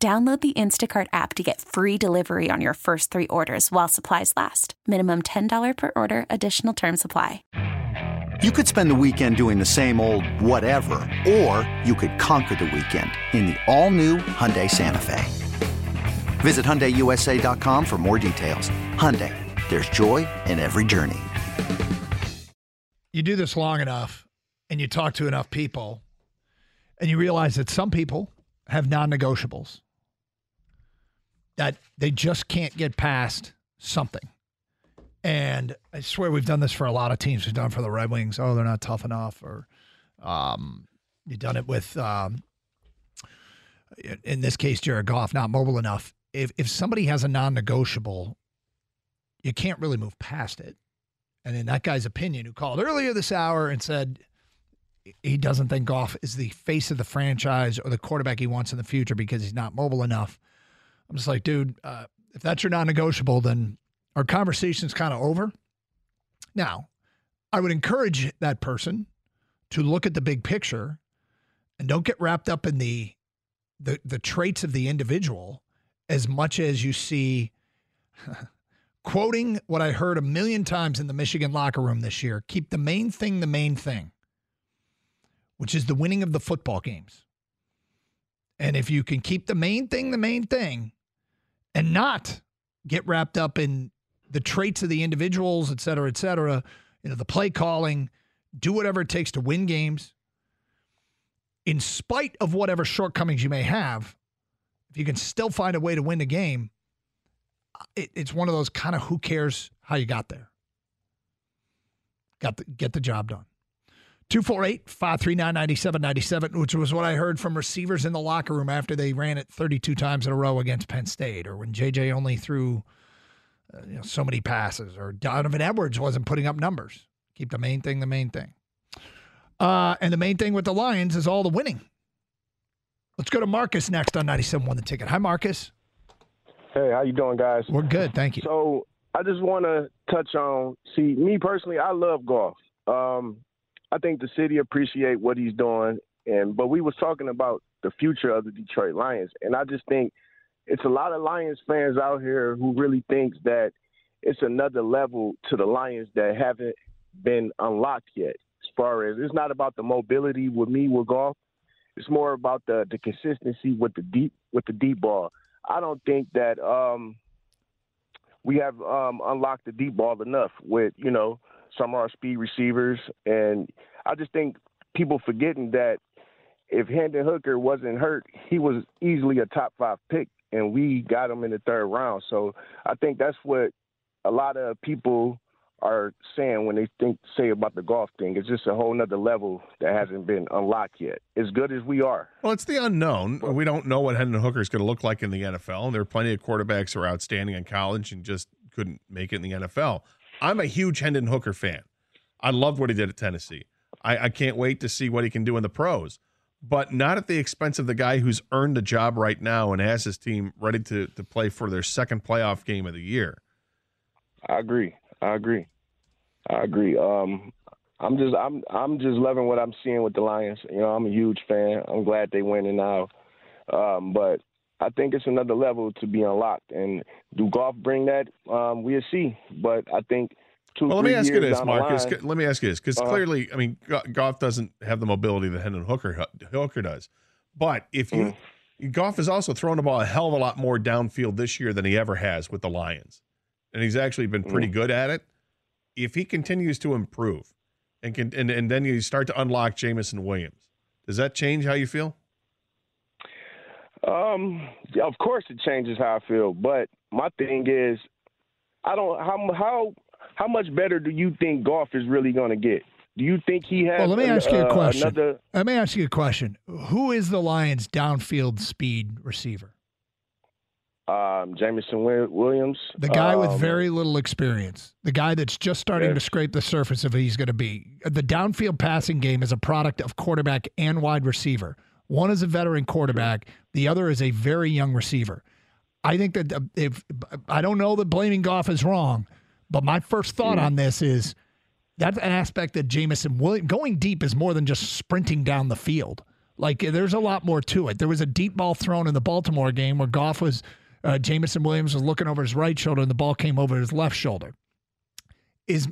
Download the Instacart app to get free delivery on your first three orders while supplies last. Minimum $10 per order, additional term supply. You could spend the weekend doing the same old whatever, or you could conquer the weekend in the all new Hyundai Santa Fe. Visit HyundaiUSA.com for more details. Hyundai, there's joy in every journey. You do this long enough and you talk to enough people, and you realize that some people have non negotiables that they just can't get past something. And I swear we've done this for a lot of teams. We've done for the Red Wings. Oh, they're not tough enough. Or um, you've done it with, um, in this case, Jared Goff, not mobile enough. If, if somebody has a non negotiable, you can't really move past it. And in that guy's opinion, who called earlier this hour and said he doesn't think Goff is the face of the franchise or the quarterback he wants in the future because he's not mobile enough. I'm just like, dude, uh, if that's your non negotiable, then our conversation's kind of over. Now, I would encourage that person to look at the big picture and don't get wrapped up in the the, the traits of the individual as much as you see quoting what I heard a million times in the Michigan locker room this year keep the main thing the main thing, which is the winning of the football games. And if you can keep the main thing the main thing and not get wrapped up in the traits of the individuals, et cetera, et cetera, you know, the play calling, do whatever it takes to win games. In spite of whatever shortcomings you may have, if you can still find a way to win the game, uh, it, it's one of those kind of who cares how you got there. Got the, get the job done. 248 539 9797, which was what I heard from receivers in the locker room after they ran it 32 times in a row against Penn State, or when JJ only threw uh, you know, so many passes, or Donovan Edwards wasn't putting up numbers. Keep the main thing the main thing. Uh, and the main thing with the Lions is all the winning. Let's go to Marcus next on 97 the ticket. Hi, Marcus. Hey, how you doing, guys? We're good, thank you. So I just want to touch on. See, me personally, I love Goff. Um, I think the city appreciate what he's doing, and but we was talking about the future of the Detroit Lions, and I just think it's a lot of Lions fans out here who really thinks that it's another level to the Lions that haven't been unlocked yet. As far as it's not about the mobility with me with Goff, it's more about the the consistency with the deep with the deep ball. I don't think that um, we have um, unlocked the deep ball enough with you know some our speed receivers, and I just think people forgetting that if Hendon Hooker wasn't hurt, he was easily a top five pick, and we got him in the third round. So I think that's what a lot of people are saying when they think say about the Goff thing. It's just a whole nother level that hasn't been unlocked yet. As good as we are. Well, it's the unknown. We don't know what Hendon Hooker is going to look like in the NFL. And there are plenty of quarterbacks who are outstanding in college and just couldn't make it in the NFL. I'm a huge Hendon Hooker fan. I loved what he did at Tennessee. I, I can't wait to see what he can do in the pros, but not at the expense of the guy who's earned the job right now and has his team ready to, to play for their second playoff game of the year. I agree. I agree. I agree. Um, I'm just I'm I'm just loving what I'm seeing with the Lions. You know, I'm a huge fan. I'm glad they winning now. Um, but I think it's another level to be unlocked. And do Goff bring that? Um, we'll see. But I think two. Well, let me ask you this, Marcus. Line, let me ask you this, because uh, clearly, I mean, Goff doesn't have the mobility that Hendon Hooker Hooker does. But if you mm. Goff has also thrown the ball a hell of a lot more downfield this year than he ever has with the Lions, and he's actually been pretty mm. good at it if he continues to improve and can and, and then you start to unlock Jameson Williams, does that change how you feel? Um, yeah, of course it changes how I feel, but my thing is, I don't how how how much better do you think Goff is really going to get? Do you think he has? Well, let me ask you a uh, question. Another... Let me ask you a question. Who is the Lions' downfield speed receiver? um, Jameson Williams. The guy um, with very little experience. The guy that's just starting to scrape the surface of who he's going to be. The downfield passing game is a product of quarterback and wide receiver. One is a veteran quarterback, the other is a very young receiver. I think that uh, if I don't know that blaming Goff is wrong, but my first thought on this is that's an aspect that Jameson Williams going deep is more than just sprinting down the field. Like there's a lot more to it. There was a deep ball thrown in the Baltimore game where Goff was uh, Jameson Williams was looking over his right shoulder and the ball came over his left shoulder. Is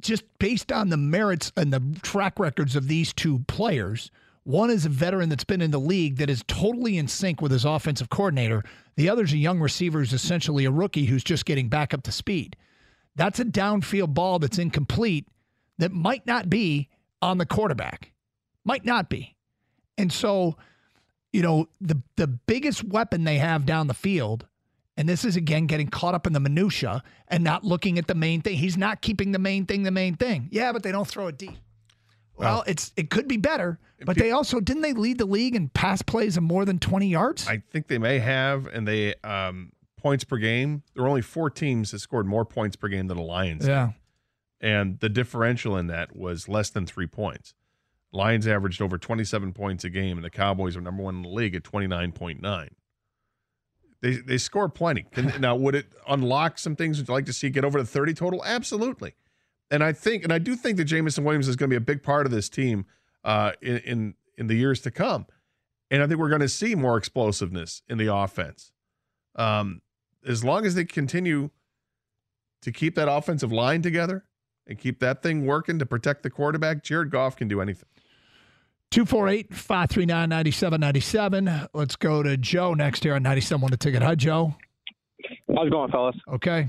just based on the merits and the track records of these two players. One is a veteran that's been in the league that is totally in sync with his offensive coordinator. The other is a young receiver who's essentially a rookie who's just getting back up to speed. That's a downfield ball that's incomplete that might not be on the quarterback. Might not be. And so you know, the the biggest weapon they have down the field, and this is again getting caught up in the minutia and not looking at the main thing. He's not keeping the main thing the main thing. Yeah, but they don't throw it deep. Well, it's it could be better, but they also didn't they lead the league in pass plays of more than 20 yards? I think they may have and they um points per game. There were only four teams that scored more points per game than the Lions. Yeah. Did. And the differential in that was less than 3 points. Lions averaged over 27 points a game, and the Cowboys were number one in the league at 29.9. They they score plenty. Can, now, would it unlock some things? Would you like to see get over to 30 total? Absolutely. And I think, and I do think that Jameson Williams is going to be a big part of this team uh, in, in in the years to come. And I think we're going to see more explosiveness in the offense. Um, as long as they continue to keep that offensive line together and keep that thing working to protect the quarterback, Jared Goff can do anything. 248 539 9797. Let's go to Joe next here on 97 1 the ticket. Hi, Joe. How's it going, fellas? Okay.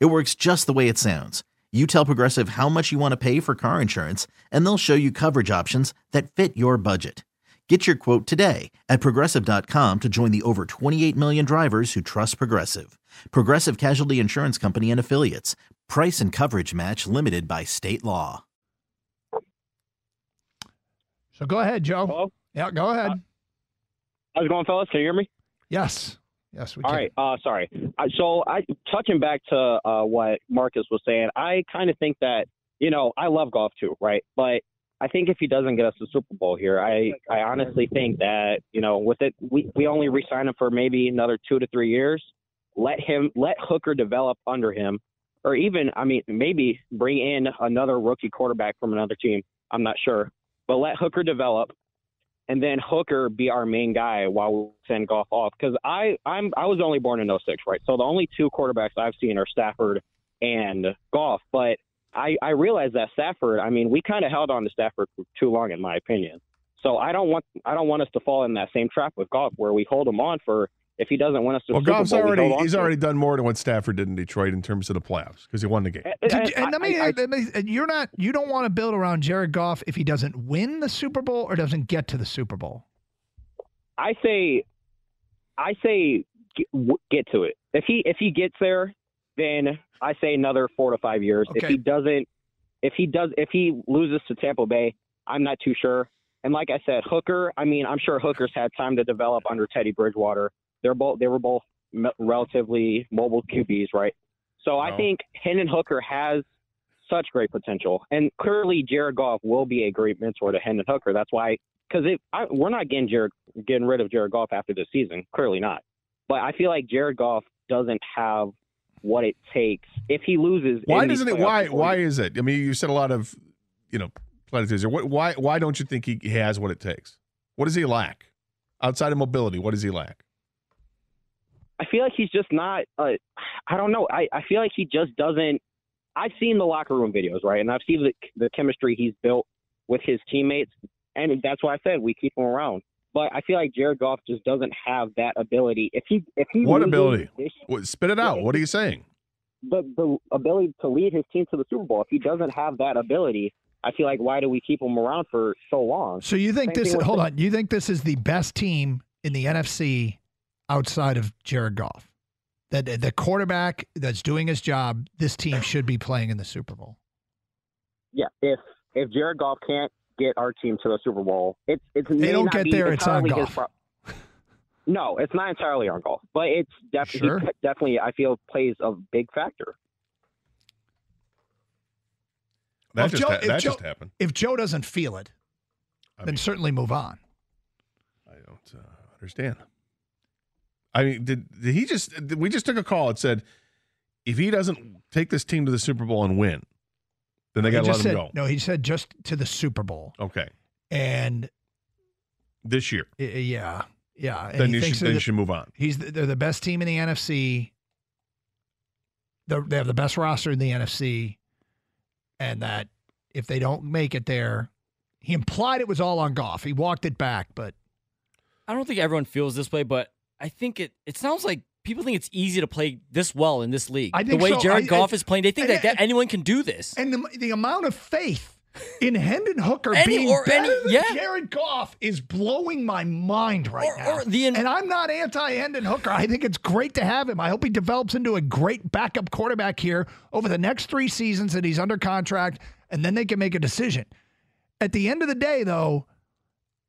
It works just the way it sounds. You tell Progressive how much you want to pay for car insurance, and they'll show you coverage options that fit your budget. Get your quote today at progressive.com to join the over 28 million drivers who trust Progressive. Progressive Casualty Insurance Company and Affiliates. Price and coverage match limited by state law. So go ahead, Joe. Hello? Yeah, go ahead. Uh, how's it going, fellas? Can you hear me? Yes. Yes, we All can. right. Uh, sorry. so, I touching back to uh, what Marcus was saying, I kind of think that you know I love Goff too, right? But I think if he doesn't get us the Super Bowl here, I I honestly think that you know with it we we only resign him for maybe another two to three years. Let him let Hooker develop under him, or even I mean maybe bring in another rookie quarterback from another team. I'm not sure, but let Hooker develop, and then Hooker be our main guy while we send Goff off. Because I I'm I was only born in 06, right? So the only two quarterbacks I've seen are Stafford and Goff. But I I realize that Stafford. I mean, we kind of held on to Stafford for too long, in my opinion. So I don't want I don't want us to fall in that same trap with Goff where we hold him on for if he doesn't win us the well, Super Goff's Bowl, already he's already done more than what Stafford did in Detroit in terms of the playoffs because he won the game. And, and, and let, me, I, let you're not you don't want to build around Jared Goff if he doesn't win the Super Bowl or doesn't get to the Super Bowl. I say, I say get, get to it. If he if he gets there, then I say another four to five years. Okay. If he doesn't, if he does, if he loses to Tampa Bay, I'm not too sure. And like I said, Hooker. I mean, I'm sure Hooker's had time to develop under Teddy Bridgewater. They're both they were both relatively mobile QBs, right? So no. I think Hendon Hooker has such great potential, and clearly Jared Goff will be a great mentor to Hendon Hooker. That's why, because we're not getting Jared getting rid of Jared Goff after this season. Clearly not. But I feel like Jared Goff doesn't have what it takes if he loses. Why doesn't it? Why? Why is it? I mean, you said a lot of, you know, platitudes. Why? Why don't you think he has what it takes? What does he lack outside of mobility? What does he lack? I feel like he's just not. Uh, I don't know. I, I feel like he just doesn't. I've seen the locker room videos, right, and I've seen the the chemistry he's built with his teammates, and that's why I said we keep him around. But I feel like Jared Goff just doesn't have that ability. If he if he What ability? this- What- Spit it out. What are you saying? the the ability to lead his team to the Super Bowl. If he doesn't have that ability, I feel like why do we keep him around for so long? So you think Same this? Hold the- on. You think this is the best team in the NFC outside of Jared Goff? That the quarterback that's doing his job, this team should be playing in the Super Bowl. Yeah, if if Jared Goff can't get our team to the Super Bowl, it's it's They don't not get there, it's on entirely his Goff. pro- no, it's not entirely on Goff, but it's definitely Sure. definitely I feel plays a big factor. That Well, if just Joe- ha- that Joe- just happened. If Joe doesn't feel it, I then mean, certainly move on. I don't uh, understand. I mean, did did he just? Did we just took a call. It said if he doesn't take this team to the Super Bowl and win, then they got to let just him said, go. No, he said just to the Super Bowl, Okay, and this year, yeah, yeah. And then he you should then the- should move on. He's the, they're the best team in the NFC. They're, they have the best roster in the NFC, and that if they don't make it there, he implied it was all on Goff. He walked it back, but I don't think everyone feels this way, but I think it it sounds like people think it's easy to play this well in this league. I the way so. Jared I- Goff I- is playing, they think and- that, that anyone can do this. and the, the amount of faith in Hendon Hooker Any- being better any- than yeah. Jared Goff is blowing my mind right Or- now. or the- and I'm not anti Hendon Hooker. I think it's great to have him. I hope he develops into a great backup quarterback here over the next three seasons that he's under contract, and then they can make a decision. At the end of the day, though,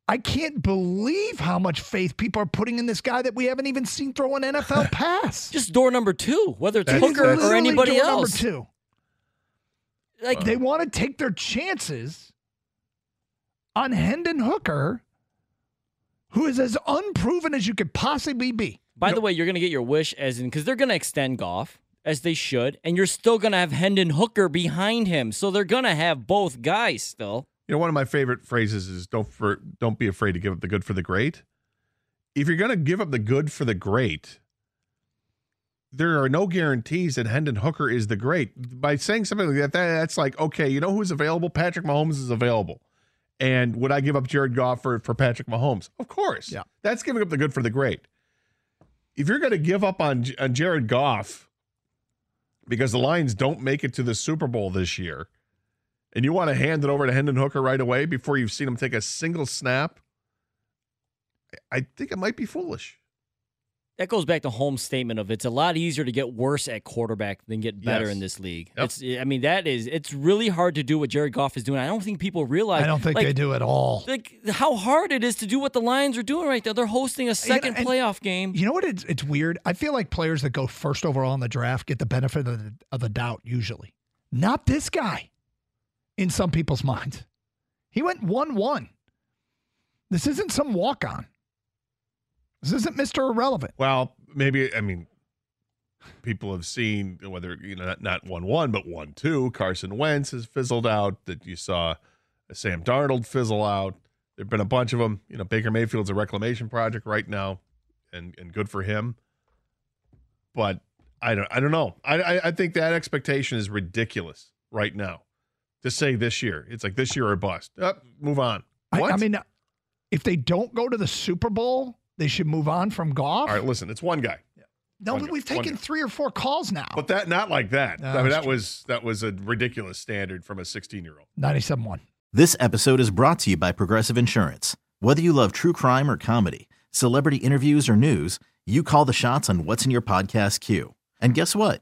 I can't believe how much faith people are putting in this guy that we haven't even seen throw an NFL pass. Just door number two, whether it's That's- Hooker or anybody door else. Number two. Like they want to take their chances on Hendon Hooker, who is as unproven as you could possibly be. By the way, you're going to get your wish as in because they're going to extend Goff as they should, and you're still going to have Hendon Hooker behind him, so they're going to have both guys still. You know, one of my favorite phrases is "Don't for don't be afraid to give up the good for the great." If you're going to give up the good for the great, there are no guarantees that Hendon Hooker is the great. By saying something like that, that- that's like, okay, you know who's available? Patrick Mahomes is available. And would I give up Jared Goff for, for Patrick Mahomes? Of course. Yeah. That's giving up the good for the great. If you're going to give up on, on Jared Goff because the Lions don't make it to the Super Bowl this year, and you want to hand it over to Hendon Hooker right away before you've seen him take a single snap, I think it might be foolish. That goes back to Holmes' statement of it's a lot easier to get worse at quarterback than get better Yes. in this league. Yep. It's I mean that is it's really hard to do what Jared Goff is doing. I don't think people realize. I don't think like, they do at all. Like how hard it is to do what the Lions are doing right there. They're hosting a second and- playoff game. You know what? It's, it's weird. I feel like players that go first overall in the draft get the benefit of the, of the doubt usually. Not this guy in some people's minds. He went 1 1. This isn't some walk on. This isn't Mr. Irrelevant. Well, maybe I mean, people have seen whether you know not, not one one but one two. Carson Wentz has fizzled out. That you saw Sam Darnold fizzle out. There've been a bunch of them. You know, Baker Mayfield's a reclamation project right now, and and good for him. But I don't I don't know. I I, I think that expectation is ridiculous right now. To say this year, it's like this year or bust. Up, move on. I, What? I mean, if they don't go to the Super Bowl, they should move on from Goff. all right. Listen, it's one guy. no, one but guy, we've taken three or four calls now. But that not like that. No, I mean, that true. was that was a ridiculous standard from a 16 year old. 97 1. This episode is brought to you by Progressive Insurance. Whether you love true crime or comedy, celebrity interviews or news, you call the shots on what's in your podcast queue. And guess what?